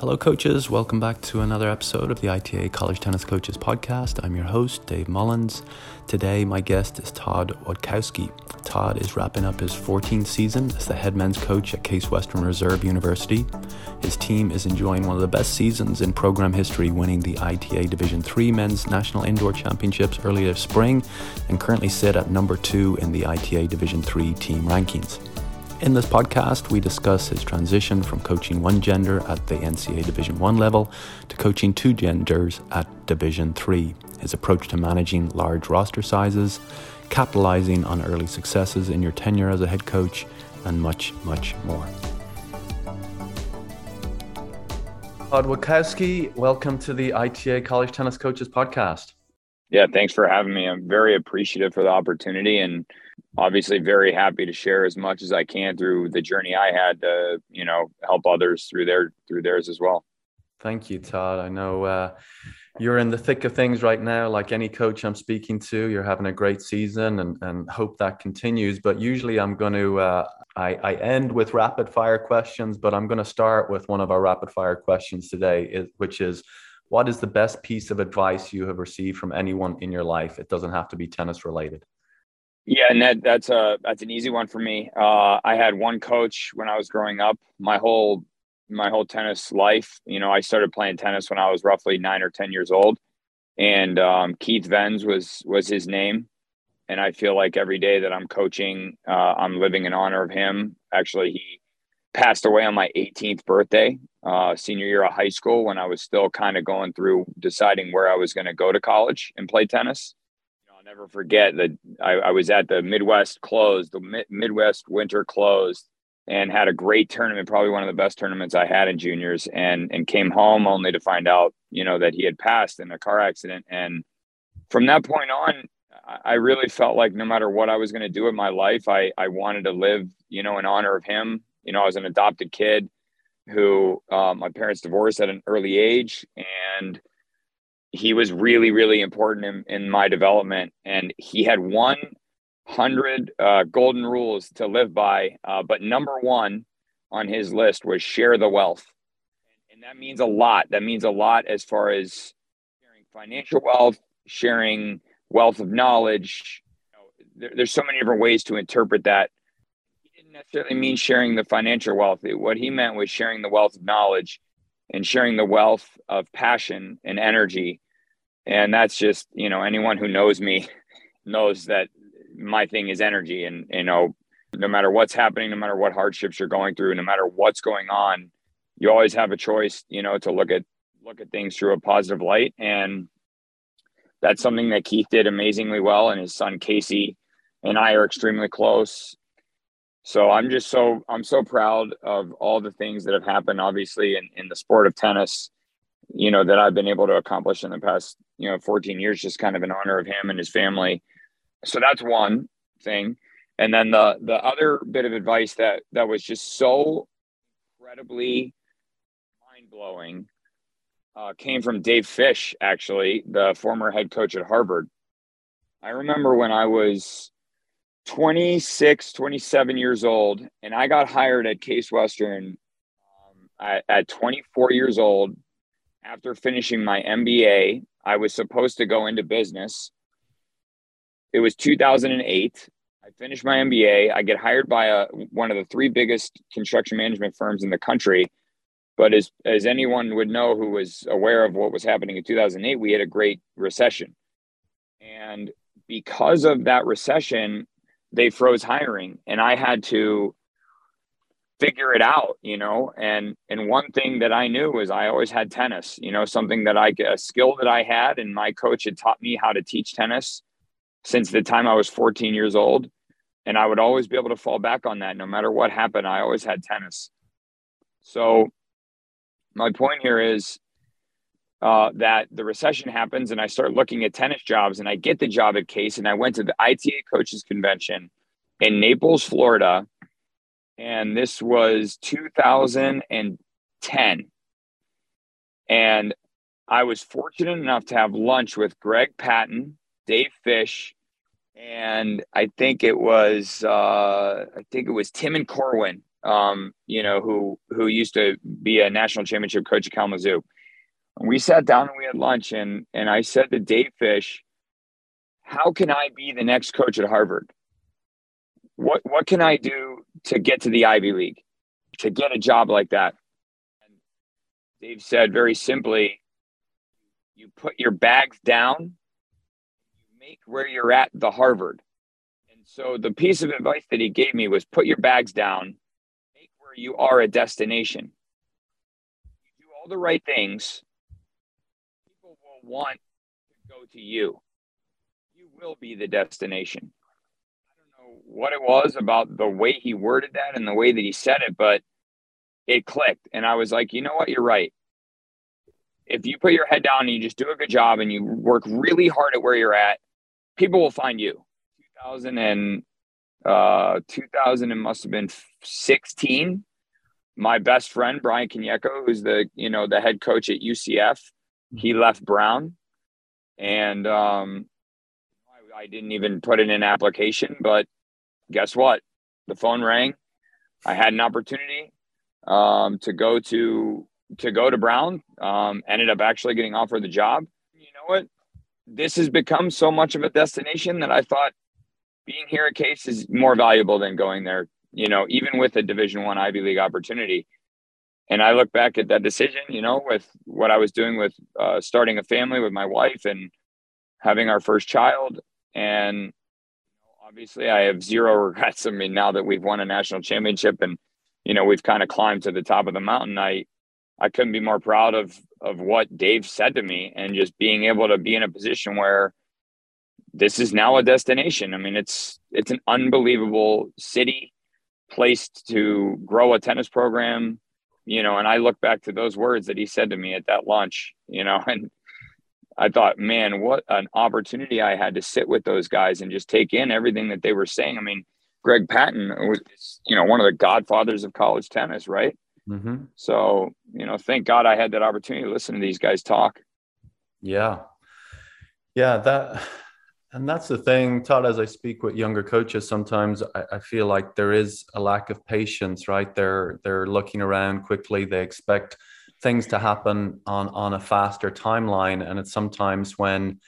Hello, coaches. Welcome back to another episode of the ITA College Tennis Coaches Podcast. I'm your host, Dave Mullins. Today, my guest is Todd Wojtkowski. Todd is wrapping up his 14th season as the head men's coach at Case Western Reserve University. His team is enjoying one of the best seasons in program history, winning the ITA Division III Men's National Indoor Championships earlier this spring, and currently sit at number two in the ITA Division III team rankings. In this podcast, we discuss his transition from coaching one gender at the NCAA Division 1 level to coaching two genders at Division 3, his approach to managing large roster sizes, capitalizing on early successes in your tenure as a head coach, and much, much more. Todd Wojtkowski, welcome to the ITA College Tennis Coaches Podcast. Yeah, thanks for having me. I'm very appreciative for the opportunity and obviously very happy to share as much as I can through the journey I had to, you know, help others through their through theirs as well. Thank you, Todd. I know uh, you're in the thick of things right now. Like any coach I'm speaking to, you're having a great season and, and hope that continues. But usually I'm going to, uh, I, I end with rapid fire questions, but I'm going to start with one of our rapid fire questions today, which is what is the best piece of advice you have received from anyone in your life? It doesn't have to be tennis related. Yeah, that, that's a that's an easy one for me. Uh, I had one coach when I was growing up. My whole my whole tennis life, you know, I started playing tennis when I was roughly nine or ten years old, and um, Keith Venz was was his name. And I feel like every day that I'm coaching, uh, I'm living in honor of him. Actually, he passed away on my 18th birthday, uh, senior year of high school, when I was still kind of going through deciding where I was going to go to college and play tennis never forget that I, I, was at the Midwest closed, the Mi- Midwest winter closed, and had a great tournament, probably one of the best tournaments I had in juniors, and and came home only to find out, you know, that he had passed in a car accident. And from that point on, I really felt like no matter what I was going to do in my life, I I wanted to live, you know, in honor of him. You know, I was an adopted kid who uh, my parents divorced at an early age, and he was really, really important in, in my development. And he had 100 uh, golden rules to live by. Uh, but number one on his list was share the wealth. And that means a lot. That means a lot as far as sharing financial wealth, sharing wealth of knowledge. You know, there, there's so many different ways to interpret that. He didn't necessarily mean sharing the financial wealth. What he meant was sharing the wealth of knowledge and sharing the wealth of passion and energy. And that's just, you know, anyone who knows me knows that my thing is energy. And, you know, no matter what's happening, no matter what hardships you're going through, no matter what's going on, you always have a choice, you know, to look at look at things through a positive light. And that's something that Keith did amazingly well. And his son Casey and I are extremely close so i'm just so i'm so proud of all the things that have happened obviously in, in the sport of tennis you know that i've been able to accomplish in the past you know 14 years just kind of in honor of him and his family. So that's one thing. And then the the other bit of advice that that was just so incredibly mind-blowing uh, came from dave fish actually the former head coach at harvard. I remember when i was 26, 27 years old, and I got hired at Case Western um, at, at 24 years old. After finishing my MBA, I was supposed to go into business. It was 2008. I finished my MBA. I get hired by a, one of the three biggest construction management firms in the country. But as, as anyone would know who was aware of what was happening in 2008, we had a great recession. And because of that recession, they froze hiring and I had to figure it out, you know. And and one thing that I knew was I always had tennis, you know, something that I a skill that I had and my coach had taught me how to teach tennis since the time I was 14 years old. And I would always be able to fall back on that no matter what happened. I always had tennis. So my point here is uh, that the recession happens and I start looking at tennis jobs and I get the job at Case and I went to the ITA coaches convention in Naples, Florida. And this was 2010. And I was fortunate enough to have lunch with Greg Patton, Dave Fish, and I think it was uh, I think it was Timon Corwin um, you know, who who used to be a national championship coach at Kalamazoo. We sat down and we had lunch, and and I said to Dave Fish, "How can I be the next coach at Harvard? What what can I do to get to the Ivy League, to get a job like that?" And Dave said very simply, "You put your bags down, you make where you're at the Harvard." And so the piece of advice that he gave me was put your bags down make where you are a destination. You do all the right things, want to go to you. You will be the destination. I don't know what it was about the way he worded that and the way that he said it, but it clicked. And I was like, you know what? You're right. If you put your head down and you just do a good job and you work really hard at where you're at, people will find you. 2000 and uh 2000 and must have been 16 my best friend Bryan Koniecko, who's the you know the head coach at ucf he left brown and um I, I didn't even put in an application but guess what the phone rang i had an opportunity um to go to to go to brown um ended up actually getting offered the job you know what this has become so much of a destination that i thought being here at Case is more valuable than going there. You know, even with a Division One Ivy League opportunity. And I look back at that decision, you know, with what I was doing with uh, starting a family with my wife and having our first child, and obviously I have zero regrets. I mean, now that we've won a national championship and you know we've kind of climbed to the top of the mountain, I I couldn't be more proud of of what Dave said to me and just being able to be in a position where this is now a destination. I mean, it's it's an unbelievable city, place to grow a tennis program, you know. And I look back to those words that he said to me at that lunch, you know, and I thought, man, what an opportunity I had to sit with those guys and just take in everything that they were saying. I mean, Greg Patton was, you know, one of the godfathers of college tennis, right? Mm-hmm. So, you know, thank God I had that opportunity to listen to these guys talk. Yeah. Yeah, that and that's the thing, Todd, as I speak with younger coaches, sometimes I, I, feel like there is a lack of patience, right? They're they're looking around quickly, they expect things to happen on on a faster timeline. And it's sometimes when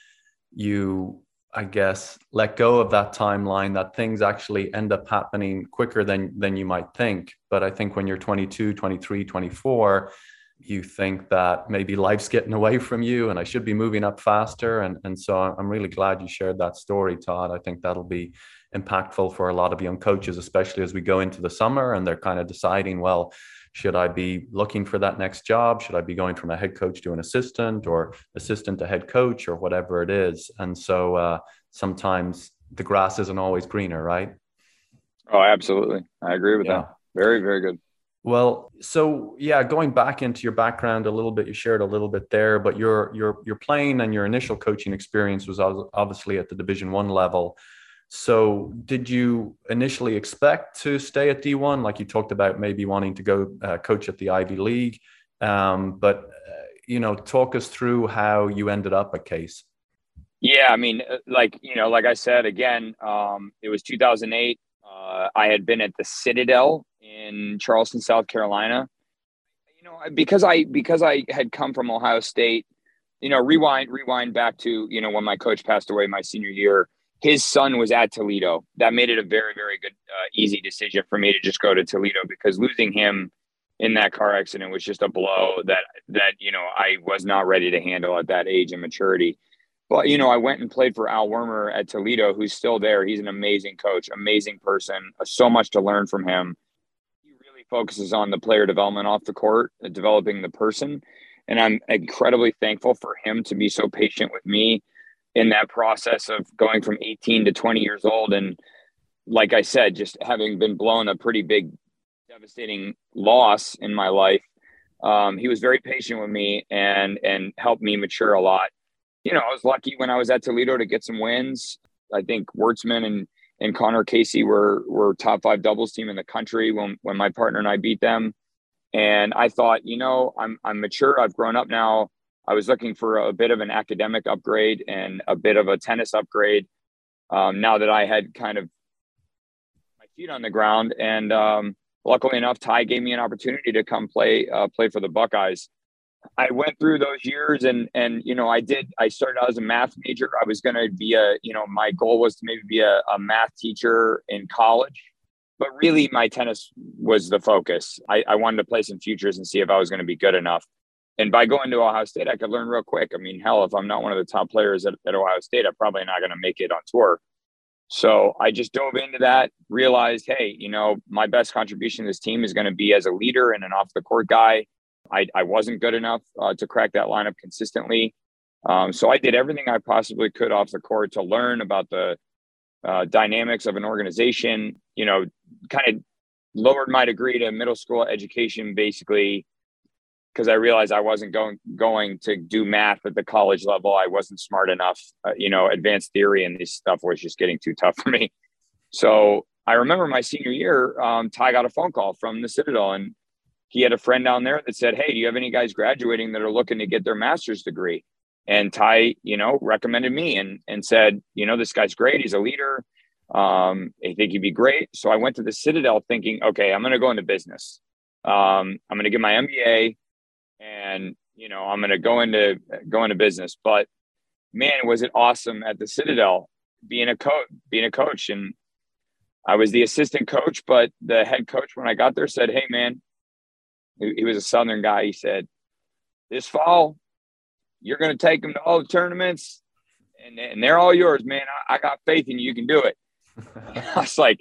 you, I guess, let go of that timeline that things actually end up happening quicker than than you might think. But I think when you're 22, 23, 24, you think that maybe life's getting away from you and I should be moving up faster. And, and so I'm really glad you shared that story, Todd. I think that'll be impactful for a lot of young coaches, especially as we go into the summer and they're kind of deciding, well, should I be looking for that next job? Should I be going from a head coach to an assistant or assistant to head coach or whatever it is? And so uh, sometimes the grass isn't always greener, right? Oh, absolutely. I agree with yeah. that. Very, very good. Well, so yeah, going back into your background a little bit, you shared a little bit there, but your your your playing and your initial coaching experience was obviously at the Division One level. So, did you initially expect to stay at D1, like you talked about, maybe wanting to go uh, coach at the Ivy League? Um, but uh, you know, talk us through how you ended up at Case. Yeah, I mean, uh, like you know, like I said again, um, it was 2008. Uh, I had been at the Citadel in Charleston, South Carolina. You know, because I because I had come from Ohio State, you know, rewind rewind back to you know when my coach passed away my senior year. His son was at Toledo. That made it a very very good uh, easy decision for me to just go to Toledo because losing him in that car accident was just a blow that that you know I was not ready to handle at that age and maturity. But you know, I went and played for Al Wermer at Toledo, who's still there. He's an amazing coach, amazing person. So much to learn from him He really focuses on the player development off the court, uh, developing the person. And I'm incredibly thankful for him to be so patient with me in that process of going from 18 to 20 years old. And like I said, just having been blown a pretty big, devastating loss in my life, um, he was very patient with me and and helped me mature a lot. You know, I was lucky when I was at Toledo to get some wins. I think Wartzman and and Connor Casey were were top five doubles team in the country when when my partner and I beat them. And I thought, you know, I'm I'm mature. I've grown up now. I was looking for a bit of an academic upgrade and a bit of a tennis upgrade. Um, now that I had kind of my feet on the ground, and um, luckily enough, Ty gave me an opportunity to come play uh, play for the Buckeyes. I went through those years and and you know I did I started out as a math major. I was going to be a you know my goal was to maybe be a, a, math teacher in college, but really my tennis was the focus. I, I wanted to play some futures and see if I was going to be good enough. And by going to Ohio State, I could learn real quick. I mean, hell, if I'm not one of the top players at, at Ohio State, I'm probably not going to make it on tour. So I just dove into that, realized, hey, you know, my best contribution to this team is going to be as a leader and an off the court guy. I, I wasn't good enough uh, to crack that lineup consistently. Um, so I did everything I possibly could off the court to learn about the uh, dynamics of an organization, you know, kind of lowered my degree to middle school education basically because I realized I wasn't going going to do math at the college level. I wasn't smart enough. Uh, you know, advanced theory and this stuff was just getting too tough for me. So I remember my senior year, um, Ty got a phone call from the Citadel, and he had a friend down there that said, "Hey, do you have any guys graduating that are looking to get their master's degree?" And Ty, you know, recommended me and and said, "You know, this guy's great. He's a leader. Um, I think he'd be great." So I went to the Citadel thinking, "Okay, I'm going to go into business. Um, I'm going to get my MBA." and you know i'm going to go into go into business but man was it awesome at the citadel being a coach being a coach and i was the assistant coach but the head coach when i got there said hey man he, he was a southern guy he said this fall you're going to take them to all the tournaments and, and they're all yours man I, I got faith in you you can do it i was like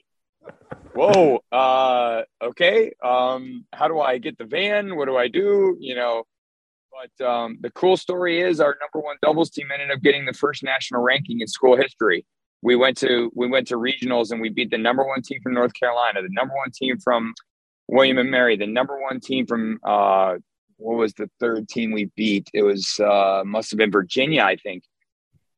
whoa, uh, okay. Um, how do I get the van? What do I do? You know, but um, the cool story is our number one doubles team ended up getting the first national ranking in school history. We went to we went to regionals and we beat the number one team from North Carolina, the number one team from William and Mary, the number one team from uh, what was the third team we beat? It was uh, must have been Virginia, I think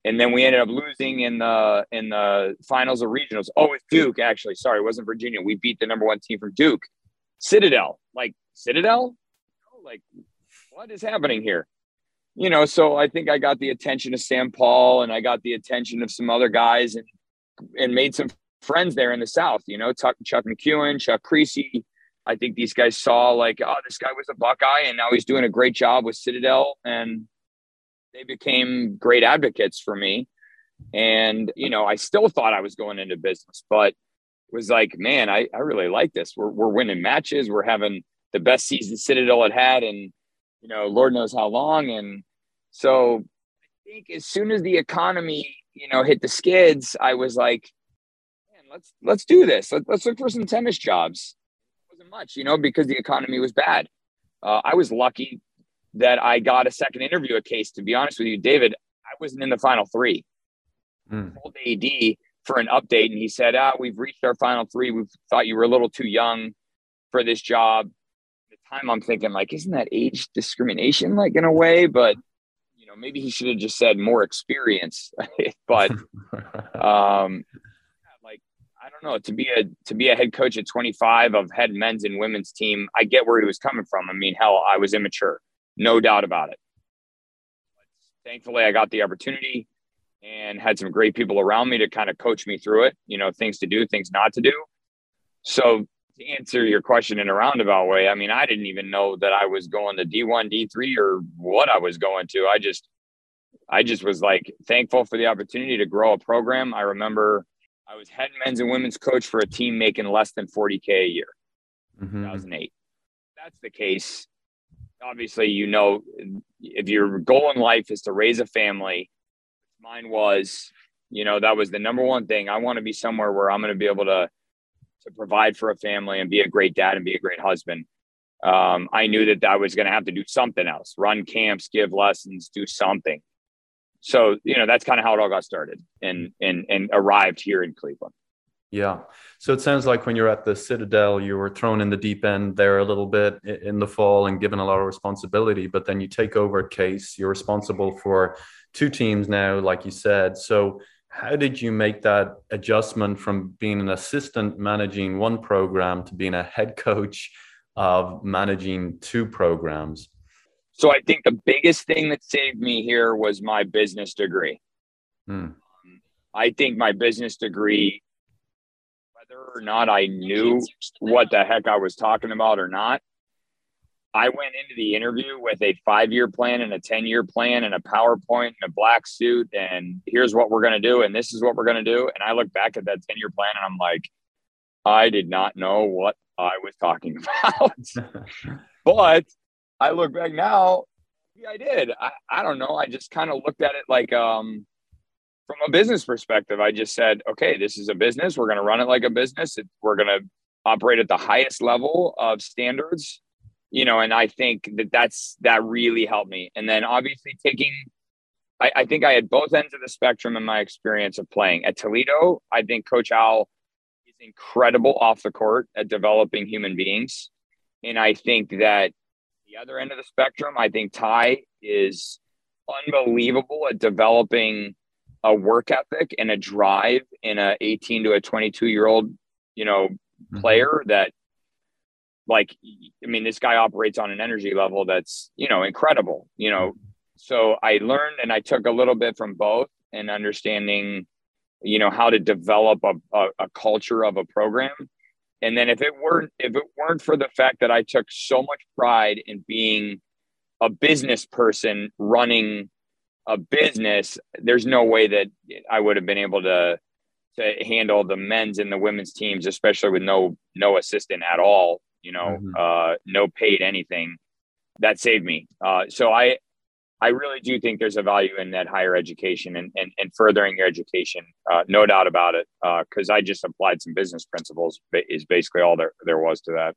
and then we ended up losing in the in the finals of regionals. Oh, with Duke, actually. Sorry, it wasn't Virginia. We beat the number one team from Duke, Citadel. Like Citadel, like what is happening here? You know, so I think I got the attention of Sam Paul, and I got the attention of some other guys, and and made some friends there in the South. You know, Chuck, Chuck McEwen, Chuck Kriese. I think these guys saw like, oh, this guy was a Buckeye, and now he's doing a great job with Citadel, and they became great advocates for me. And, you know, I still thought I was going into business, but was like, man, I, I really like this. We're, we're winning matches. We're having the best season Citadel had had and, you know, Lord knows how long. And so I think as soon as the economy, you know, hit the skids, I was like, man, let's, let's do this. Let, us look for some tennis jobs. Much, you know, because the economy was bad. Uh, I was lucky that I got a second interview at Case. To be honest with you, David, I wasn't in the final three. Mm. Told AD for an update, and he said, "Ah, we've reached our final three. We thought you were a little too young for this job." At the time, I'm thinking like, isn't that age discrimination, like in a way? But you know, maybe he should have just said more experience. but um, like I don't know to be a to be a head coach at 25 of head men's and women's team. I get where he was coming from. I mean, hell, I was immature no doubt about it. But thankfully, I got the opportunity and had some great people around me to kind of coach me through it, you know, things to do, things not to do. So, to answer your question in a roundabout way, I mean, I didn't even know that I was going to D1, D3 or what I was going to. I just, I just was like thankful for the opportunity to grow a program. I remember I was head men's and women's coach for a team making less than 40K a year, mm-hmm. 2008. That's the case. Obviously you know if your goal in life is to raise a family mine was you know that was the number one thing. I want to be somewhere where i'm going to be able to to provide for a family and be a great dad and be a great husband. Um, i knew that i was going to have to do something else run camps give lessons do something so you know that's kind of how it all got started and and and arrived here in cleveland yeah. So it sounds like when you're at the Citadel, you were thrown in the deep end there a little bit in the fall and given a lot of responsibility, but then you take over a Case. You're responsible for two teams now, like you said. So how did you make that adjustment from being an assistant managing one program to being a head coach of managing two programs? So I think the biggest thing that saved me here was my business degree. Hmm. I think my business degree whether or not I knew what the heck I was talking about or not. I went into the interview with a five year plan and a 10 year plan and a PowerPoint and a black suit. And here's what we're going to do. And this is what we're going to do. And I look back at that 10 year plan and I'm like, I did not know what I was talking about. but I look back now, yeah, I did. I, I don't know. I just kind of looked at it like, um, from a business perspective, I just said, okay, this is a business. We're going to run it like a business. It, we're going to operate at the highest level of standards you know, and I think that that's that really helped me. And then obviously taking, I, I think I had both ends of the spectrum in my experience of playing at Toledo. I think Coach Al is incredible off the court at developing human beings, and I think that the other end of the spectrum, I think Ty is unbelievable at developing a work ethic and a drive in a 18 to a 22 year old, you know, mm-hmm. player that like i mean this guy operates on an energy level that's you know incredible you know. So i learned and i took a little bit from both and understanding you know how to develop a, a, a, culture of a program and then if it weren't if it weren't for the fact that i took so much pride in being a business person running a business there's no way that i would have been able to to handle the men's and the women's teams especially with no no assistant at all you know, mm-hmm. uh, no paid anything. That saved me. Uh, so I, I really do think there's a value in that higher education and, and, and furthering your education. Uh, no doubt about it. Because uh, I just applied some business principles is basically all there, there was to that.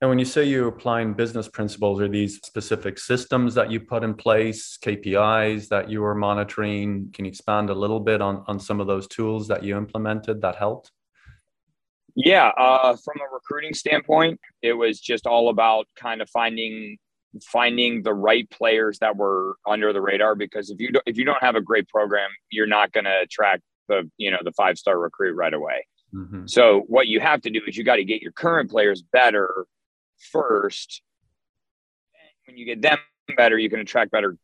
And when you say you're applying business principles, are these specific systems that you put in place, KPIs that you were monitoring? Can you expand a little bit on, on some of those tools that you implemented that helped? Yeah, uh, from a recruiting standpoint, it was just all about kind of finding finding the right players that were under the radar. Because if you do, if you don't have a great program, you're not going to attract the you know the five star recruit right away. Mm-hmm. So what you have to do is you got to get your current players better first. When you get them better, you can attract better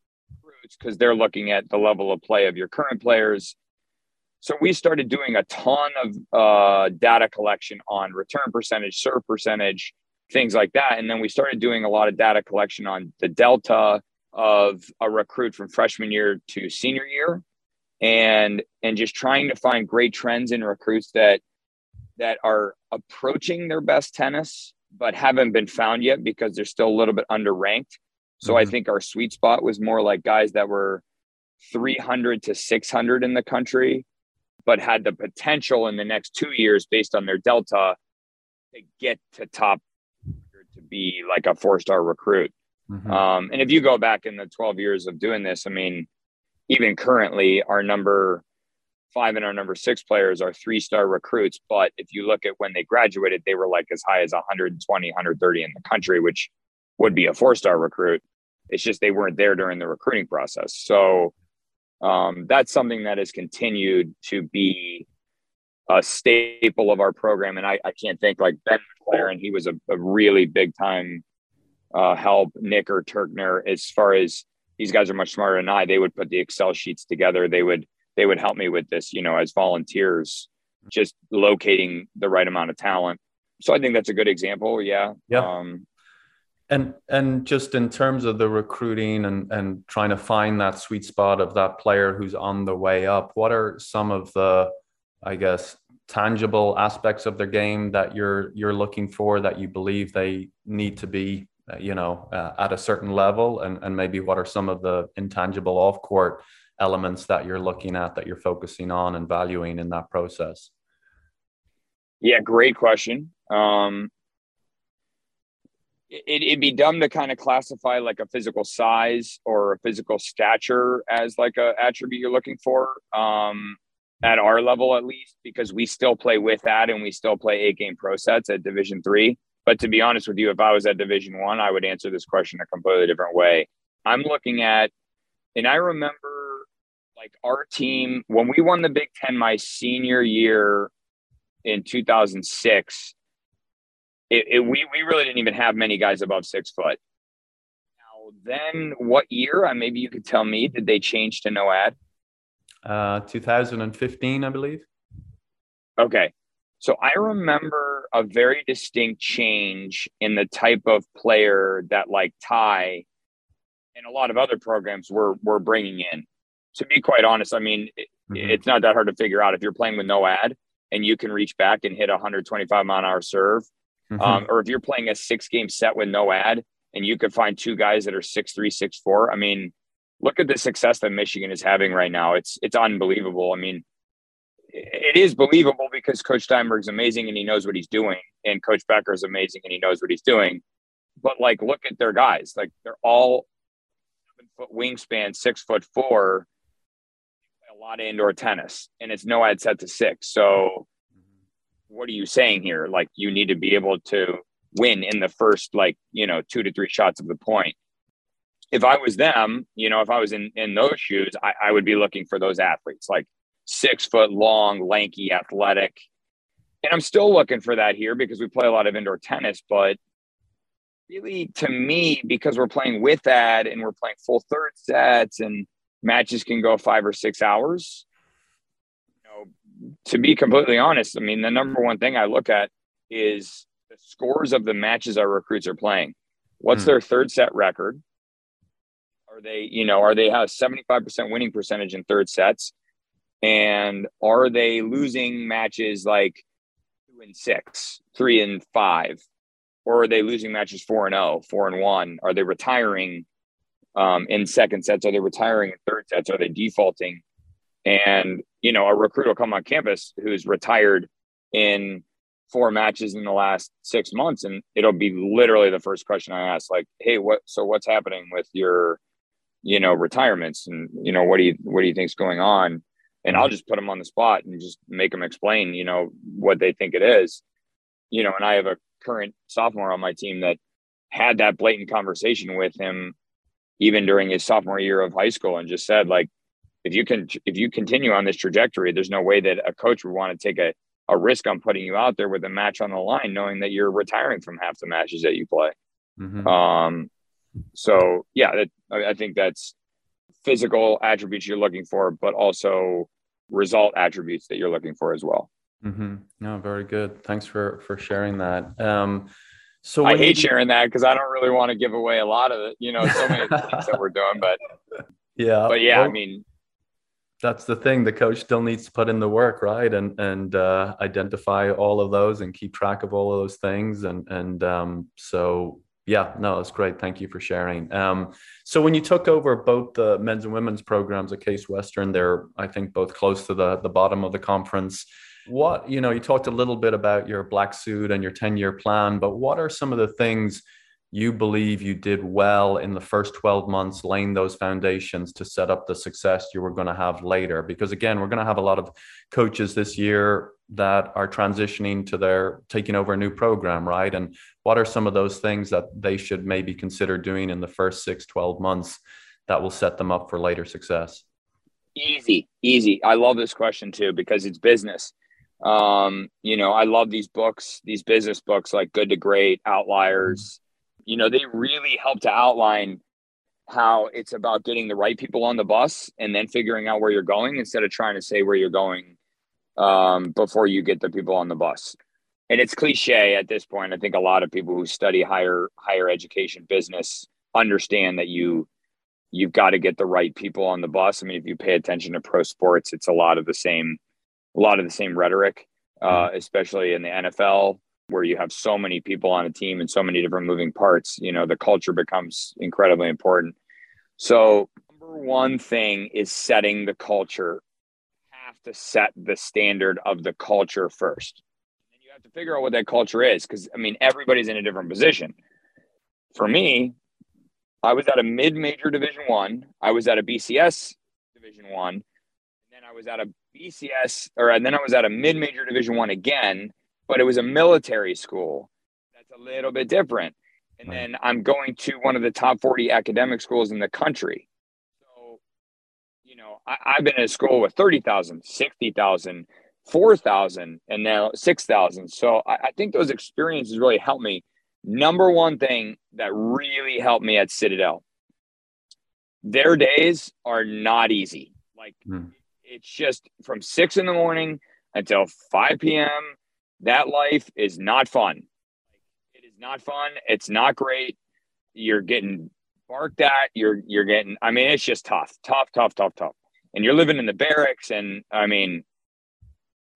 recruits because they're looking at the level of play of your current players so we started doing a ton of uh, data collection on return percentage, serve percentage, things like that. And then we started doing a lot of data collection on the delta of a recruit from freshman year to senior year and and just trying to find great trends in recruits that that are approaching their best tennis but haven't been found yet because they're still a little bit underranked. So mm-hmm. I think our sweet spot was more like guys that were 300 to 600 in the country but had the potential in the next two years based on their delta to get to top to be like a four star recruit. Mm-hmm. Um, and if you go back in the 12 years of doing this, I mean, even currently, our number five and our number six players are three star recruits. But if you look at when they graduated, they were like as high as 120, 130 in the country, which would be a four star recruit. It's just they weren't there during the recruiting process. So um, that's something that has continued to be a staple of our program. And I, I can't think like Ben McLaren, he was a, a really big time uh, help. Nick or Turkner, as far as these guys are much smarter than I, they would put the Excel sheets together. They would they would help me with this, you know, as volunteers, just locating the right amount of talent. So I think that's a good example. Yeah. Yeah. Um, and and just in terms of the recruiting and and trying to find that sweet spot of that player who's on the way up, what are some of the, I guess, tangible aspects of their game that you're you're looking for that you believe they need to be, uh, you know, uh, at a certain level, and and maybe what are some of the intangible off court elements that you're looking at that you're focusing on and valuing in that process? Yeah, great question. Um, it, would be dumb to kind of classify like a physical size or a physical stature as like a attribute you're looking for um, at our level at least because we still play with that and we still play eight game pro sets at division three but to be honest with you if i was at division one I, would answer this question a completely different way i'm looking at and i remember like our team when we won the big ten my senior year in 2006 it, it, we, we really didn't even have many guys above six foot. Now, then what year, uh, maybe you could tell me, did they change to no ad? Uh, 2015, I believe. Okay. So I remember a very distinct change in the type of player that like Ty and a lot of other programs were were bringing in. To be quite honest, I mean, mm-hmm. it's not that hard to figure out if you're playing with no ad and you can reach back and hit a 125 mile an hour serve, mm-hmm. um, or if you're playing a six game set with no ad and you could find two guys that are six three, six four. I mean, look at the success that Michigan is having right now. It's it's unbelievable. I mean, it is believable because Coach Steinberg's amazing and he knows what he's doing, and Coach Becker is amazing and he knows what he's doing. But like, look at their guys; like they're all seven foot wingspan, six foot four. A lot of indoor tennis, and it's no ad set to six. So, what are you saying here? Like, you need to be able to win in the first, like you know, two to three shots of the point. If I was them, you know, if I was in in those shoes, I, I would be looking for those athletes, like six foot long, lanky, athletic. And I'm still looking for that here because we play a lot of indoor tennis. But really, to me, because we're playing with that and we're playing full third sets and matches can go five or six hours, you know, to be completely honest, I mean, the number one thing I look at is the scores of the matches our recruits are playing. What's mm. their third set record? Are they, you know, are they have 75% winning percentage in third sets? And are they losing matches like two and six, three and five? Or are they losing matches four and oh, four and one? Are they retiring um, in second sets? Are they retiring in third sets? Are they defaulting? And, you know, a recruit will come on campus who's retired in four matches in the last six months. And it'll be literally the first question I ask, like, hey, what so what's happening with your, you know, retirements? And, you know, what do you what do you think's going on? and I'll just put them on the spot and just make them explain, you know, what they think it is. You know, and I have a current sophomore on my team that had that blatant conversation with him even during his sophomore year of high school and just said like if you can if you continue on this trajectory there's no way that a coach would want to take a, a risk on putting you out there with a match on the line knowing that you're retiring from half the matches that you play mm-hmm. um so yeah that, I think that's physical attributes you're looking for but also result attributes that you're looking for as well. Mm-hmm. No, very good. Thanks for for sharing that. Um, so I hate you... sharing that because I don't really want to give away a lot of it. You know, so many things that we're doing, but yeah, but yeah, well, I mean, that's the thing. The coach still needs to put in the work, right, and and uh, identify all of those and keep track of all of those things, and and um, so yeah, no, that's great. Thank you for sharing. Um, so when you took over both the men's and women's programs at Case Western, they're I think both close to the the bottom of the conference. What you know, you talked a little bit about your black suit and your ten year plan, but what are some of the things you believe you did well in the first 12 months laying those foundations to set up the success you were going to have later because again we're going to have a lot of coaches this year that are transitioning to their taking over a new program right and what are some of those things that they should maybe consider doing in the first 6 12 months that will set them up for later success? Easy easy. I love this question too because it's business. Um you know i love these books these business books like good to great outliers. You know, they really help to outline how it's about getting the right people on the bus and then figuring out where you're going instead of trying to say where you're going um, before you get the people on the bus. And it's cliche at this point. I think a lot of people who study higher higher education business understand that you you've got to get the right people on the bus. I mean, if you pay attention to pro sports, it's a lot of the same a lot of the same rhetoric, uh, mm-hmm. especially in the NFL where you have so many people on a team and so many different moving parts, you know, the culture becomes incredibly important. So, number one thing is setting the culture. You have to set the standard of the culture first. Have to figure out what that culture is because, I mean, everybody's in a different position. For me, I was at a mid major division one, I was at a BCS division one, and then I was at a BCS, or and then I was at a mid major division one again but it was a military school. That's a little bit different. And then I'm going to one of the top 40 academic schools in the country. So, you know, I, have been in a school with 30,000, 60,000, 4,000, and now 6,000. So I, I think those experiences really helped me. Number one thing that really helped me at Citadel, their days are not easy. Like, mm. it's just from six in the morning until 5 p.m That life is not fun. It is not fun. It's not great. You're getting barked at. You're you're getting. I mean, it's just tough, tough, tough, tough, tough. And you're living in the barracks, and I mean,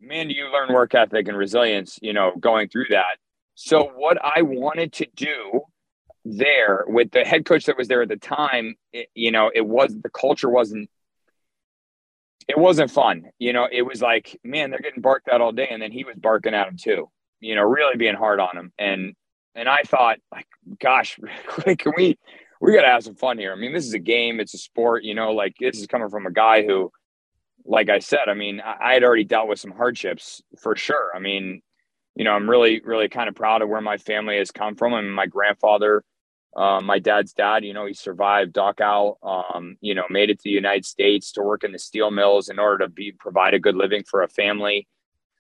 man, you learn work ethic and resilience? You know, going through that. So what I wanted to do there with the head coach that was there at the time, it, you know, it was the culture wasn't it wasn't fun. You know, it was like, man, they're getting barked at all day, and then he was barking at them too. You know, really being hard on them. And and I thought, like, gosh, can we we got to have some fun here? I mean, this is a game, it's a sport. You know, like this is coming from a guy who, like I said, I mean, I, had already dealt with some hardships for sure. I mean, you know, I'm really, really kind of proud of where my family has come from. I mean, my grandfather uh, my dad's dad, you know, he survived Dachau, um, you know, made it to the United States to work in the steel mills in order to be provide a good living for a family.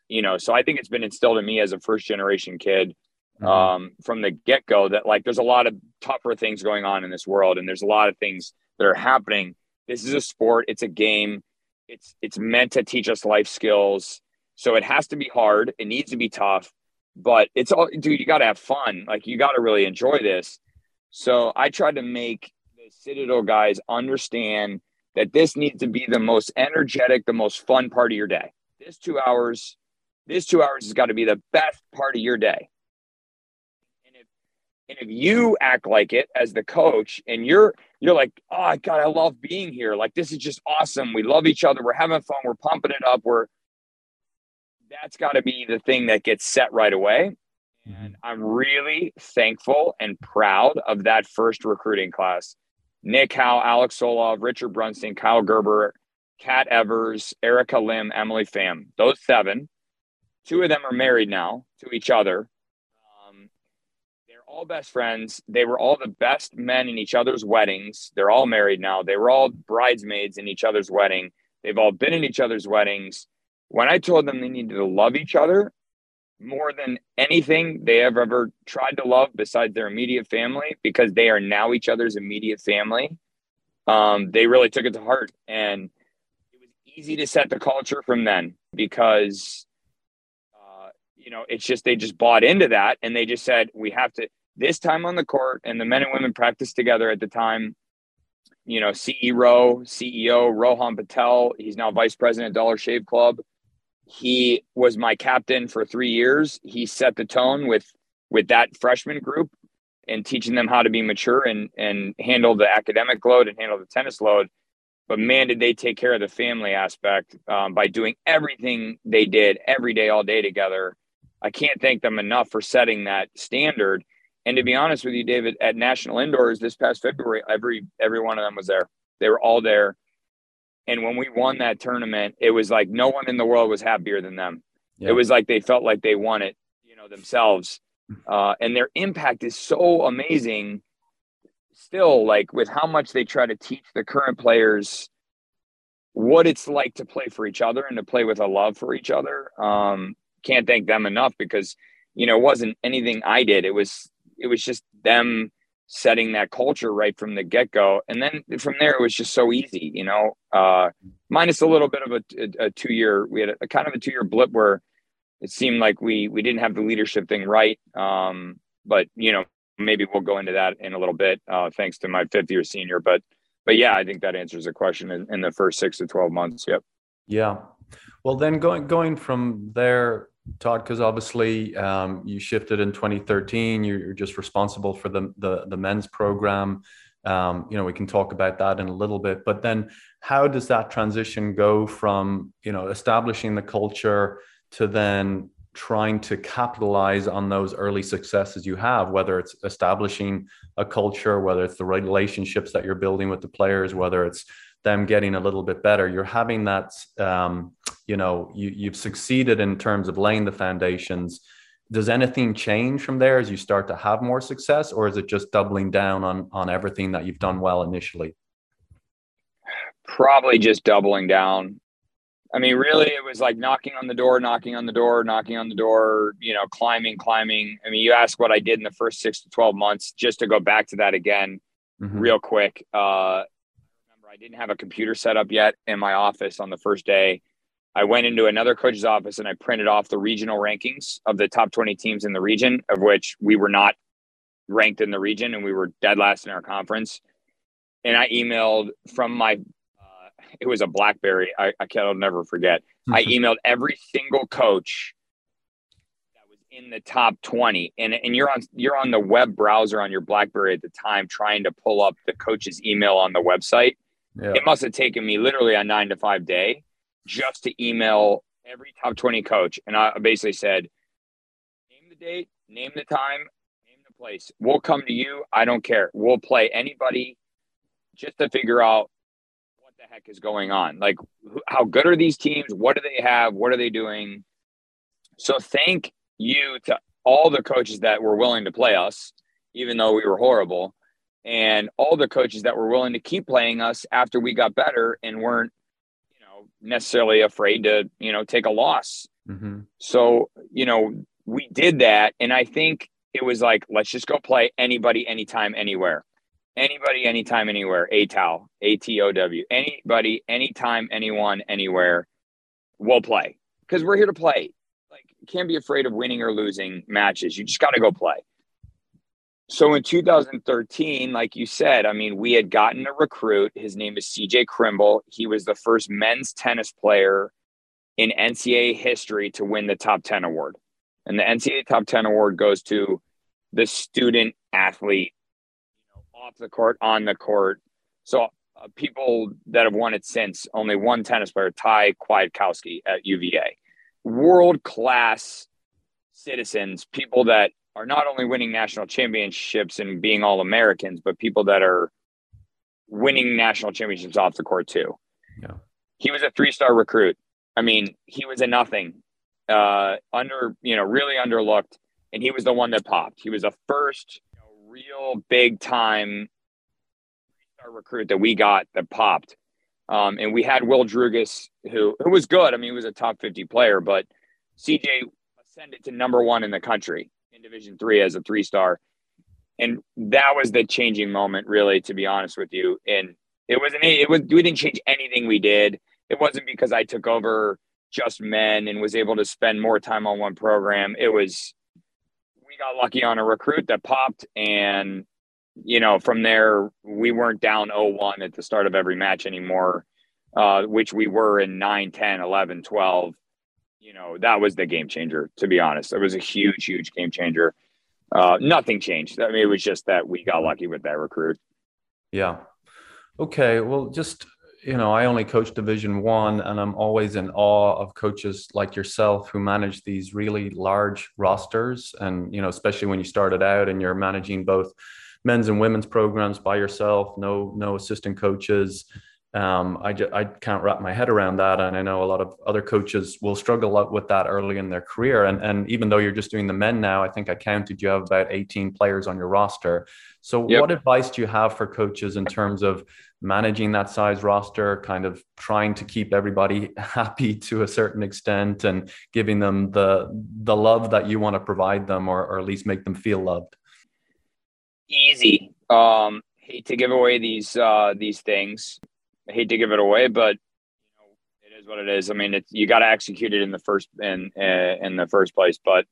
You know, so I think it's been instilled in me as a first generation kid mm-hmm. um, from the get go that like there's a lot of tougher things going on in this world, and there's a lot of things that are happening. This is a sport; it's a game. It's it's meant to teach us life skills. So it has to be hard. It needs to be tough, but it's all, dude. You got to have fun. Like you got to really enjoy this so I tried to make the Citadel guys understand that this needs to be the most energetic, the most fun part of your day. This two hours, this two hours has got to be the best part of your day. And if, you act like it as the coach and you're you're like, oh God, I love being here. Like this is just awesome. We love each other. We're having fun. We're pumping it up. We're that's got to be the thing that gets set right away. And mm-hmm. I'm really thankful and proud of that first recruiting class. Nick Howe, Alex Solov, Richard Brunstein, Kyle Gerber, Kat Evers, Erica Lim, Emily Pham. Those seven. Two of them are married now to each other. All best friends. They were all the best men in each other's weddings. They're all married now. They were all bridesmaids in each other's wedding. They've all been in each other's weddings. When I told them they needed to love each other more than anything they have ever tried to love besides their immediate family because they are now each other's immediate family. Um, they really took it to heart. And it was easy to set the culture from then because, uh, you know, it's just they just bought into that and they just said, we have to, this time on the court, and the men and women practiced together at the time. You know, CEO, CEO Rohan Patel, he's now vice president Dollar Shave Club he was my captain for three years. He set the tone with with that freshman group and teaching them how to be mature and and handle the academic load and handle the tennis load. But man, did they take care of the family aspect um, by doing everything they did every day, all day together. I can't thank them enough for setting that standard. And to be honest with you, David, at National Indoors this past February, every every one of them was there. They were all there. And when we won that tournament, it was like no one in the world was happier than them. It was like they felt like they won it, you know, themselves. Uh, and their impact is so amazing still, like with how much they try to teach the current players what it's like to play for each other and to play with a love for each other. Um, can't thank them enough because, you know, it wasn't anything I did. It was, it was just them setting that culture right from the get go. And then from there, it was just so easy, you know, uh, minus a little bit of a, a, a two year, we had a, a, kind of a two year blip where it seemed like we, we didn't have the leadership thing right. Um, but you know, maybe we'll go into that in a little bit, uh, thanks to my fifth year senior, but, but yeah, I think that answers the question in, in the first six to 12 months. Yep. Yeah. Well, then going, going from there, Todd, because obviously um, you shifted in 2013. You're, just responsible for the the, the men's program. Um, you know, we can talk about that in a little bit. But then, how does that transition go from you know establishing the culture to then trying to capitalize on those early successes you have, whether it's establishing a culture, whether it's the relationships that you're building with the players, whether it's them getting a little bit better. You're having that, um, you know, you, you've succeeded in terms of laying the foundations. Does anything change from there as you start to have more success, or is it just doubling down on on everything that you've done well initially? Probably just doubling down. I mean, really, it was like knocking on the door, knocking on the door, knocking on the door, you know, climbing, climbing. I mean, you ask what I did in the first six to 12 months, just to go back to that again, mm-hmm. real quick. Uh, I didn't have a computer set up yet in my office on the first day. I went into another coach's office and I printed off the regional rankings of the top 20 teams in the region, of which we were not ranked in the region and we were dead last in our conference. And I emailed from my, uh, it was a Blackberry. I, I can never forget. I emailed every single coach that was in the top 20 and, and you're on, you're on the web browser on your Blackberry at the time, trying to pull up the coach's email on the website. Yeah. It must have taken me literally a nine to five day just to email every top 20 coach. And I basically said, name the date, name the time, name the place. We'll come to you. I don't care. We'll play anybody just to figure out what the heck is going on. Like, how good are these teams? What do they have? What are they doing? So, thank you to all the coaches that were willing to play us, even though we were horrible, and all the coaches that were willing to keep playing us after we got better and weren't you know, necessarily afraid to, you know, take a loss. Mm-hmm. So, you know, we did that. And I think it was like, let's just go play anybody, anytime, anywhere. Anybody, anytime, anywhere. ATOW, A T O W. Anybody, anytime, anyone, anywhere. We'll play because we're here to play. Like, can't be afraid of winning or losing matches. You just got to go play. So in 2013, like you said, I mean, we had gotten a recruit. His name is CJ Krimble. He was the first men's tennis player in NCAA history to win the top 10 award. And the NCAA top 10 award goes to the student athlete you know, off the court, on the court. So uh, people that have won it since, only one tennis player, Thai Kwiatkowski at UVA. World class citizens, people that are not only winning national championships and being all Americans, but people that are winning national championships off the court too. Yeah. He was a three star recruit. I mean, he was a nothing, uh, under, you know, really underlooked. And he was the one that popped. He was the first you know, real big time star recruit that we got that popped. Um, and we had Will Drugas, who, who was good. I mean, he was a top 50 player, but CJ ascended to number one in the country in Division three as a three star. And that was the changing moment, really, to be honest with you. And it wasn't, it was, we didn't change anything we did. It wasn't because I took over just men and was able to spend more time on one program. It was, we got lucky on a recruit that popped. And, you know, from there, we weren't down 0 1 at the start of every match anymore, uh, which we were in 9, 10, 11, 12 you know, that was the game changer, to be honest. It was a huge, huge game changer. Uh, nothing changed. I mean, it was just that we got lucky with that recruit. Yeah. Okay. Well, just, you know, I only coach Division One, and I'm always in awe of coaches like yourself who manage these really large rosters. And, you know, especially when you started out and you're managing both men's and women's programs by yourself, no, no assistant coaches um, I, just, I can't wrap my head around that. And I know a lot of other coaches will struggle with that early in their career. And, and even though you're just doing the men now, I think I counted you have about 18 players on your roster. So, yep. what advice do you have for coaches in terms of managing that size roster, kind of trying to keep everybody happy to a certain extent and giving them the, the love that you want to provide them or, or at least make them feel loved? Easy. Um, hate to give away these uh, these things I hate to give it away, but you know, it is what it is. I mean, it's, you got to execute it in the first in uh, in the first place. But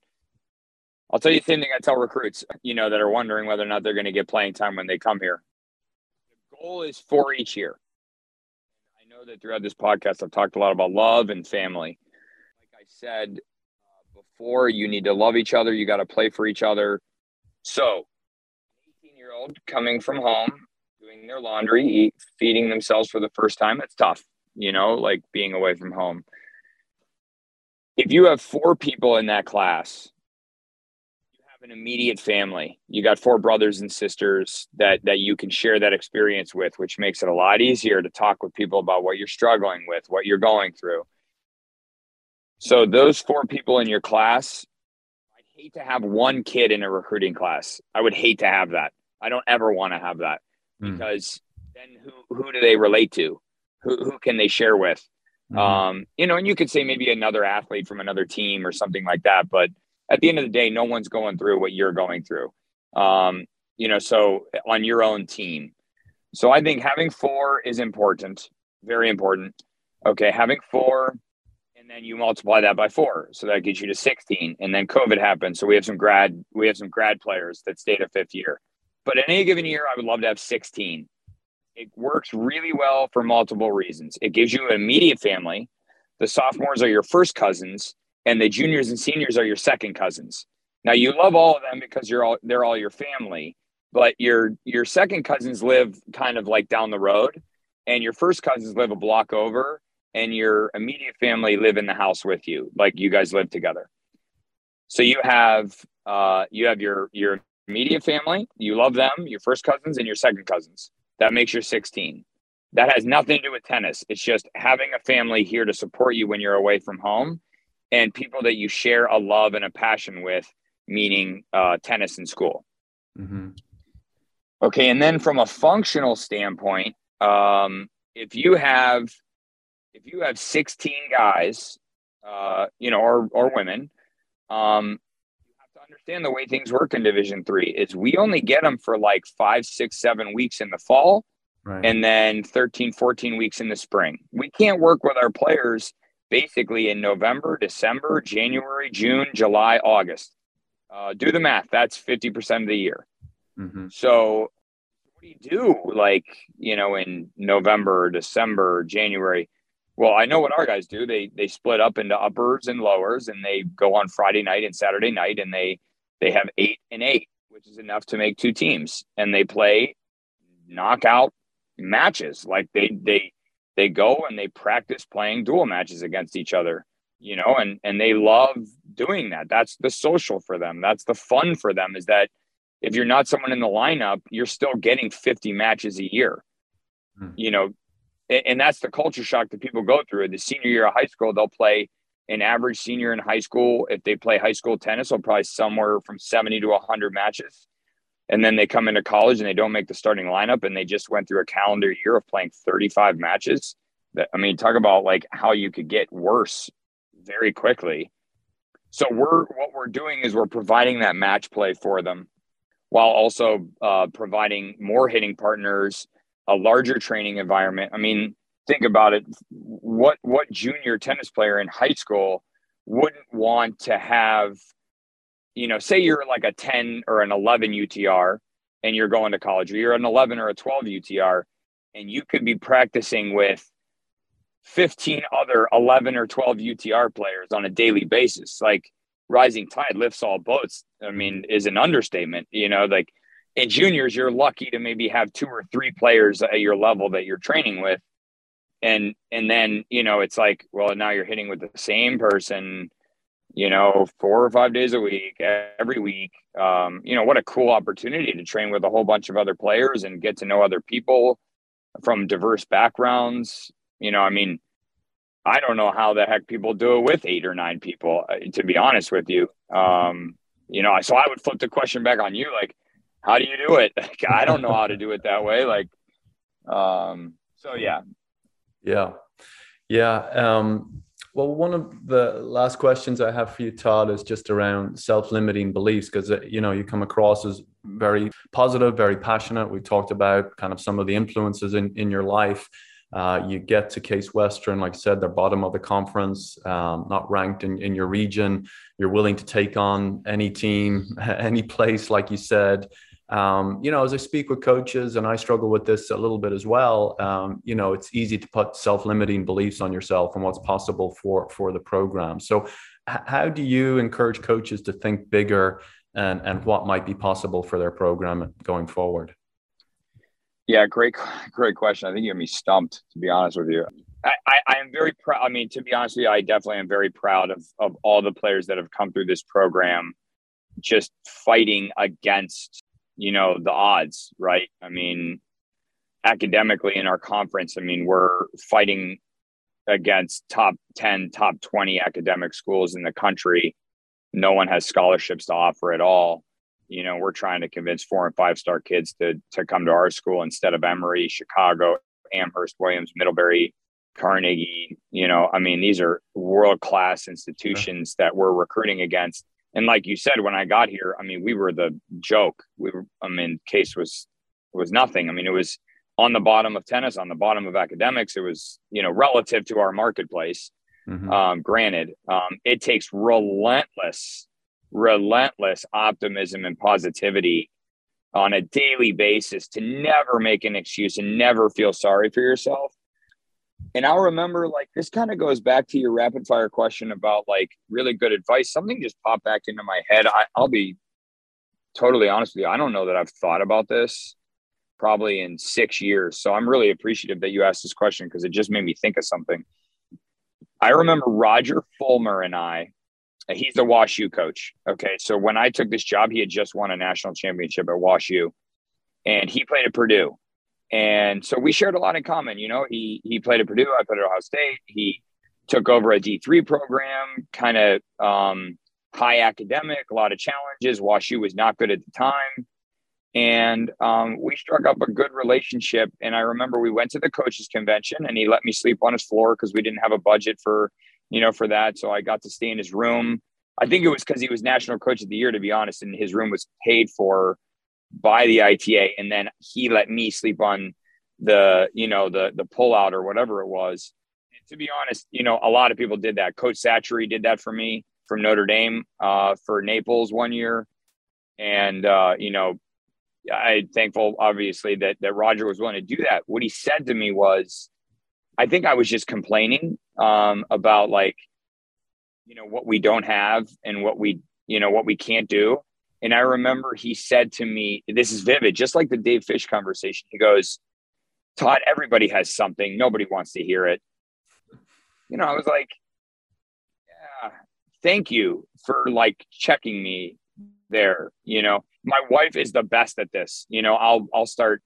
I'll tell you the same thing I tell recruits, you know, that are wondering whether or not they're going to get playing time when they come here. The goal is for each year. I know that throughout this podcast, I've talked a lot about love and family. Like I said uh, before, you need to love each other. You got to play for each other. So, 18 year old coming from home doing their laundry, eat, feeding themselves for the first time. It's tough, you know, like being away from home. If you have four people in that class, you have an immediate family. You got four brothers and sisters that that you can share that experience with, which makes it a lot easier to talk with people about what you're struggling with, what you're going through. So those four people in your class, I'd hate to have one kid in a recruiting class. I would hate to have that. I don't ever want to have that. Hmm. because mm. then who who do they relate to? Who who can they share with? Mm. Um, you know, and you could say maybe another athlete from another team or something like that, but at the end of the day, no one's going through what you're going through. Um, you know, so on your own team. So I think having four is important, very important. Okay, having four and then you multiply that by four, so that gets you to 16. And then COVID happened, so we have some grad we have some grad players that stayed a fifth year. But in any given year, I would love to have 16. It works really well for multiple reasons. It gives you an immediate family. The sophomores are your first cousins, and the juniors and seniors are your second cousins. Now you love all of them because you're all they're all your family, but your your second cousins live kind of like down the road, and your first cousins live a block over, and your immediate family live in the house with you, like you guys live together. So you have uh, you have your your immediate family, you love them, your first cousins, and your second cousins. That makes you 16. That has nothing to do with tennis. It's just having a family here to support you when you're away from home and people that you share a love and a passion with, meaning uh, tennis and school. Mm-hmm. Okay. And then from a functional standpoint, um, if you have if you have 16 guys, uh, you know, or or women, um, understand the way things work in division three is we only get them for like five six seven weeks in the fall right. and then 13 14 weeks in the spring. We can't work with our players basically in november december january june july august. Uh, do the math. That's 50% of the year. Mm-hmm. so what do you do like you know in november december january well, I know what our guys do. They they split up into uppers and lowers, and they go on Friday night and Saturday night, and they they have eight and eight, which is enough to make two teams, and they play knockout matches. Like they they they go and they practice playing dual matches against each other, you know, and and they love doing that. That's the social for them. That's the fun for them. Is that if you're not someone in the lineup, you're still getting 50 matches a year. Hmm. You know, and that's the culture shock that people go through. The senior year of high school, they'll play an average senior in high school. If they play high school tennis, they'll probably somewhere from 70 to 100 matches. And then they come into college and they don't make the starting lineup and they just went through a calendar year of playing 35 matches. That I mean, talk about like how you could get worse very quickly. So we're what we're doing is we're providing that match play for them while also uh, providing more hitting partners a larger training environment. I mean, think about it. What what junior tennis player in high school wouldn't want to have, you know, say you're like a 10 or an 11 UTR and you're going to college, or you're an 11 or a 12 UTR, and you could be practicing with 15 other 11 or 12 UTR players on a daily basis. Like rising tide lifts all boats. I mean, is an understatement, you know, like in juniors, you're lucky to maybe have two or three players at your level that you're training with. And and then, you know, it's like, well, now you're hitting with the same person, you know, four or five days a week, every week. Um, you know, what a cool opportunity to train with a whole bunch of other players and get to know other people from diverse backgrounds. You know, I mean, I don't know how the heck people do it with eight or nine people, uh, to be honest with you. Um, you know, so I would flip the question back on you, like, how do you do it? Like, I don't know how to do it that way. Like, um, so yeah. Yeah. Yeah. Um, well, one of the last questions I have for you, Todd, is just around self-limiting beliefs because uh, you know you come across as very positive, very passionate. We talked about kind of some of the influences in in your life. Uh, you get to Case Western, like I said, they're bottom of the conference, um, not ranked in, in your region. You're willing to take on any team, any place, like you said um, you know, as I speak with coaches, and I struggle with this a little bit as well. Um, you know, it's easy to put self-limiting beliefs on yourself and what's possible for for the program. So, h- how do you encourage coaches to think bigger and and what might be possible for their program going forward? Yeah, great, great question. I think you have me stumped, to be honest with you. I, I, am very proud. I mean, to be honest with you, I definitely am very proud of of all the players that have come through this program, just fighting against you know the odds right? I mean academically in our conference i mean we're fighting against top 10 top 20 academic schools in the country. No one has scholarships to offer at all. You know we're trying to convince four and five star kids to to come to our school instead of emory chicago amherst williams middlebury carnegie. You know i mean these are world class institutions that we're recruiting against and like you said, when I got here, I mean, we were the joke. We were, I mean, case was was nothing. I mean, it was on the bottom of tennis, on the bottom of academics. It was, you know, relative to our marketplace. Mm-hmm. Um, granted, um, it takes relentless, relentless optimism and positivity on a daily basis to never make an excuse and never feel sorry for yourself. And I'll remember like this kind of goes back to your rapid fire question about like really good advice. Something just popped back into my head. I, I'll be totally honest with you. I don't know that I've thought about this probably in six years. So I'm really appreciative that you asked this question because it just made me think of something. I remember Roger Follmer and I, he's the Wash U coach. Okay. So when I took this job, he had just won a national championship at Wash U and he played at Purdue. And so we shared a lot in common. You know, he he played at Purdue, I played at Ohio State. He took over a D3 program, kind of um, high academic, a lot of challenges. WashU was not good at the time. And um, we struck up a good relationship. And I remember we went to the coaches convention and he let me sleep on his floor because we didn't have a budget for, you know, for that. So I got to stay in his room. I think it was because he was national coach of the year, to be honest, and his room was paid for by the ITA. And then he let me sleep on the, you know, the the pullout or whatever it was. And to be honest, you know, a lot of people did that. Coach Sachire did that for me from Notre Dame uh, for Naples one year. And, uh, you know, I'm thankful, obviously, that, that Roger was willing to do that. What he said to me was, I think I was just complaining um, about like, you know, what we don't have and what we, you know, what we can't do. And I remember he said to me, this is vivid, just like the Dave Fish conversation. He goes, Todd, everybody has something. Nobody wants to hear it. You know, I was like, yeah, thank you for like checking me there. You know, my wife is the best at this. You know, I'll I'll start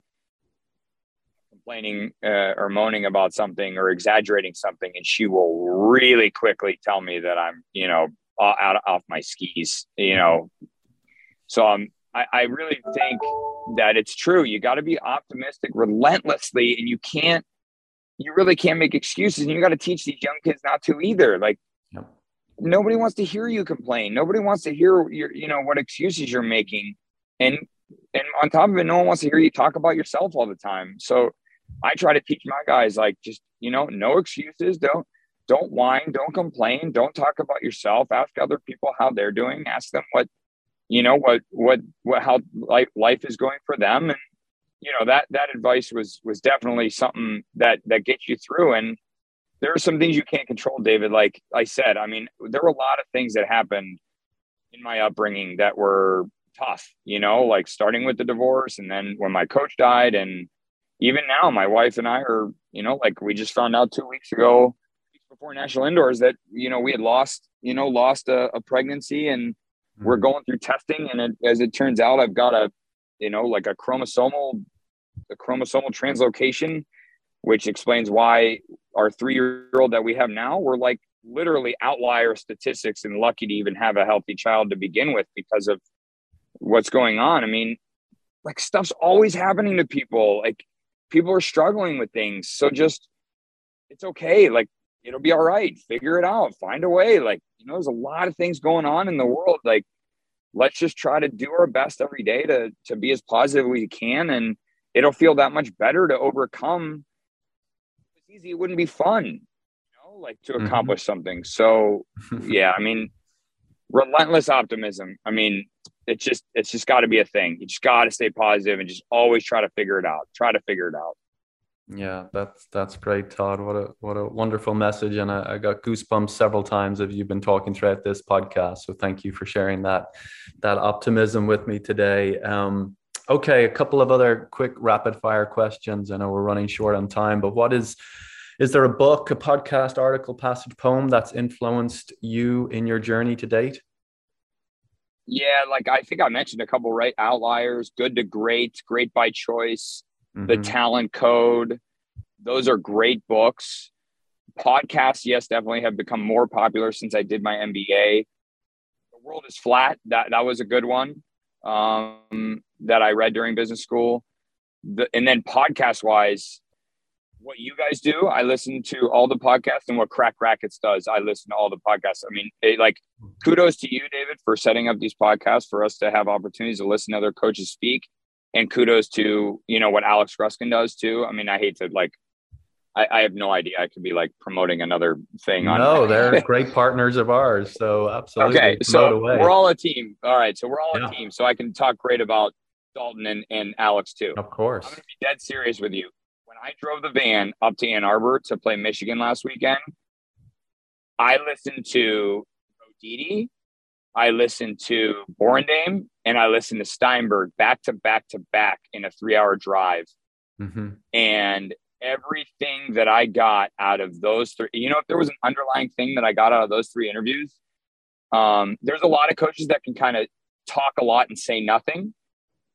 complaining uh, or moaning about something or exaggerating something, and she will really quickly tell me that I'm, you know, out off my skis. You know, so um, I, I really think that it's true. You got to be optimistic relentlessly, and you can't. You really can't make excuses, and you got to teach these young kids not to either. Like nobody wants to hear you complain. Nobody wants to hear your, you know, what excuses you're making. And and on top of it, no one wants to hear you talk about yourself all the time. So I try to teach my guys like just, you know, no excuses. Don't don't whine, don't complain, don't talk about yourself. Ask other people how they're doing. Ask them what, you know, what what what how life life is going for them. And you know, that that advice was was definitely something that that gets you through. And there are some things you can't control, David. Like I said, I mean, there were a lot of things that happened in my upbringing that were tough, you know, like starting with the divorce and then when my coach died. And even now, my wife and I are, you know, like we just found out two weeks ago before national indoors that, you know, we had lost, you know, lost a, a pregnancy and. We're mm-hmm. going through testing. And it, as it turns out, I've got a, you know, like a chromosomal, a chromosomal translocation which explains why our three year old that we have now, we're like literally outlier statistics and lucky to even have a healthy child to begin with because of what's going on. I mean, like stuff's always happening to people. Like people are struggling with things. So just, it's okay. Like it'll be all right. Figure it out. Find a way. Like, you know, there's a lot of things going on in the world. Like, let's just try to do our best every day to to be as positive as we can and it'll feel that much better to overcome It's easy, it wouldn't be fun, you know, like to mm-hmm. accomplish mm-hmm. something. So, yeah, I mean, relentless optimism. I mean, it's just it's just got to be a thing. You just got to stay positive and just always try to figure it out. Try to figure it out. Yeah, that's that's great, Todd. What a what a wonderful message, and I, I, got goosebumps several times as you've been talking throughout this podcast. So thank you for sharing that that optimism with me today. Um, Okay, a couple of other quick rapid fire questions. I know we're running short on time, but what is is there a book, a podcast, article, passage, poem that's influenced you in your journey to date? Yeah, like I think I mentioned a couple right outliers, good to great, great by choice, mm-hmm. the talent code. Those are great books. Podcasts, yes, definitely have become more popular since I did my MBA. The world is flat. That that was a good one um, that I read during business school. The, and then podcast wise, what you guys do, I listen to all the podcasts, and what Cracked Racquets does, I listen to all the podcasts. I mean, it, like, kudos to you, David, for setting up these podcasts for us to have opportunities to listen to other coaches speak, and kudos to you know what Alex Gruskin does too. I mean, I hate to like I, I, have no idea. I could be like promoting another thing on. No, they're great partners of ours. So absolutely. Okay, so away. we're all a team. All right, so we're all yeah. a team. So I can talk great about Dalton and, and Alex too. Of course. I'm gonna be dead serious with you. When I drove the van up to Ann Arbor to play Michigan last weekend, I listened to Didi, I listened to Borendame, and I listened to Steinberg back to back to back in a three-hour drive. Mm-hmm. And everything that I got out of those three, you know, if there was an underlying thing that I got out of those three interviews, um, there's a lot of coaches that can kind of talk a lot and say nothing.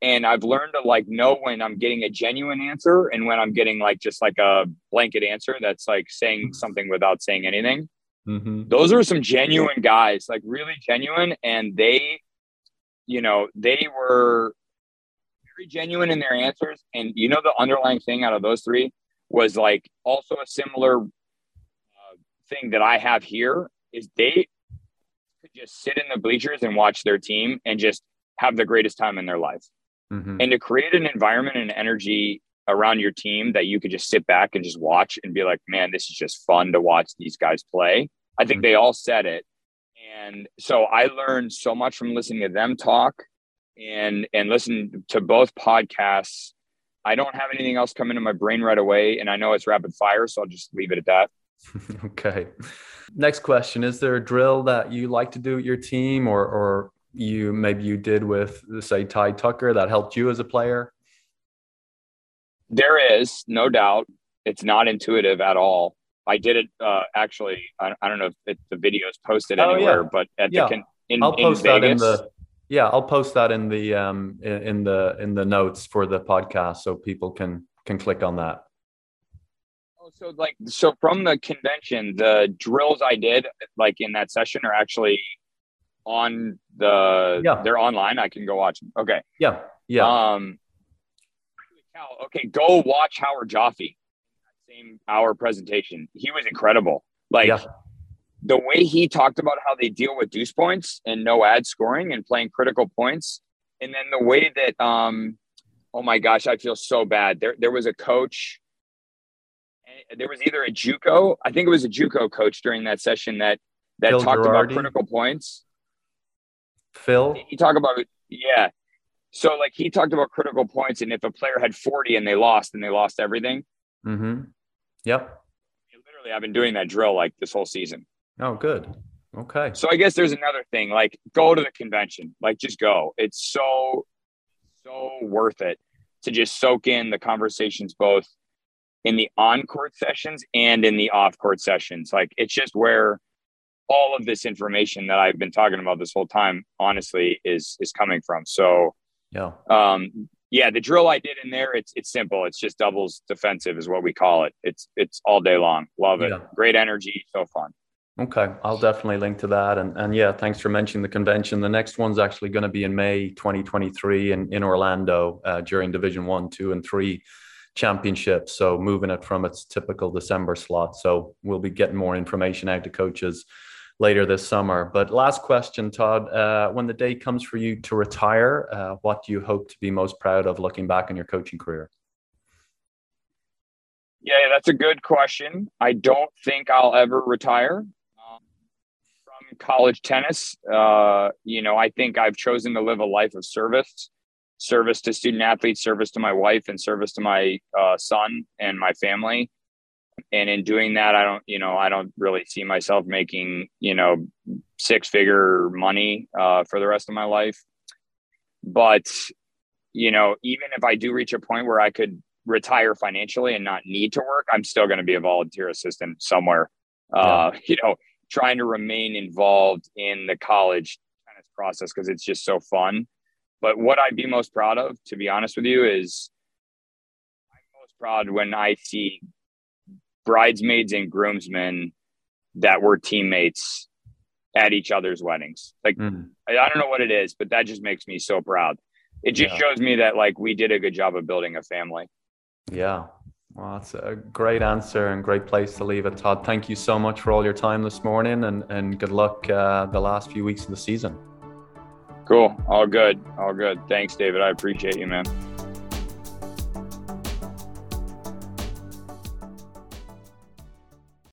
And I've learned to like know when I'm getting a genuine answer and when I'm getting like just like a blanket answer that's like saying something without saying anything. Mm-hmm. Those are some genuine guys, like really genuine. And they, you know, they were very genuine in their answers. And you know, the underlying thing out of those three was like also a similar uh, thing that I have here is they could just sit in the bleachers and watch their team and just have the greatest time in their life. Mm-hmm. And to create an environment and energy around your team that you could just sit back and just watch and be like, man, this is just fun to watch these guys play. I think mm-hmm. they all said it. And so I learned so much from listening to them talk and and listen to both podcasts I don't have anything else come into my brain right away, and I know it's rapid fire, so I'll just leave it at that. okay. Next question: Is there a drill that you like to do with your team, or or you maybe you did with say Ty Tucker that helped you as a player? There is no doubt. It's not intuitive at all. I did it uh, actually. I, I don't know if it, the video is posted oh, anywhere, yeah. but at yeah. the in, I'll post in that in the yeah, I'll post that in the um in the in the notes for the podcast so people can can click on that. Oh, so like so from the convention, the drills I did like in that session are actually on the yeah they're online. I can go watch them. Okay. Yeah. Yeah. Um. Okay, go watch Howard Joffe. Same hour presentation. He was incredible. Like. Yeah the way he talked about how they deal with deuce points and no ad scoring and playing critical points, and then the way that um, oh my gosh, I feel so bad. There there was a coach. There was either a JUCO, I think it was a JUCO coach during that session that that Phil talked Girardi. about critical points. Phil, he talked about yeah. So like he talked about critical points, and if a player had forty and they lost, and they lost everything. Mm-hmm. Yep. Literally, I've been doing that drill like this whole season. Oh, good. Okay. So I guess there's another thing like go to the convention, like just go. It's so, so worth it to just soak in the conversations both in the on court sessions and in the off court sessions. Like it's just where all of this information that I've been talking about this whole time, honestly, is is coming from. So yeah. Um, yeah, the drill I did in there, it's it's simple. It's just doubles defensive is what we call it. It's it's all day long. Love it. Yeah. Great energy, so fun. Okay, I'll definitely link to that. And and yeah, thanks for mentioning the convention. The next one's actually going to be in May 2023 in, in Orlando uh, during Division One, Two, and Three championships. So moving it from its typical December slot. So we'll be getting more information out to coaches later this summer. But last question, Todd. Uh, when the day comes for you to retire, uh, what do you hope to be most proud of looking back on your coaching career? Yeah, that's a good question. I don't think I'll ever retire from college tennis. Uh, you know, I think I've chosen to live a life of service, service to student athletes, service to my wife, and service to my uh, son and my family. And in doing that, I don't, you know, I don't really see myself making, you know, six figure money uh, for the rest of my life. But, you know, even if I do reach a point where I could retire financially and not need to work, I'm still going to be a volunteer assistant somewhere. Yeah. Uh, you know, trying to remain involved in the college tennis process because it's just so fun. But what I'd be most proud of, to be honest with you, is I'm most proud when I see bridesmaids and groomsmen that were teammates at each other's weddings. Like, mm. I, I, don't know what it is, but that just makes me so proud. It just yeah. shows me that like we did a good job of building a family. Yeah, well, that's a great answer and great place to leave it, Todd. Thank you so much for all your time this morning and, and good luck uh, the last few weeks of the season. Cool. All good. All good. Thanks, David. I appreciate you, man.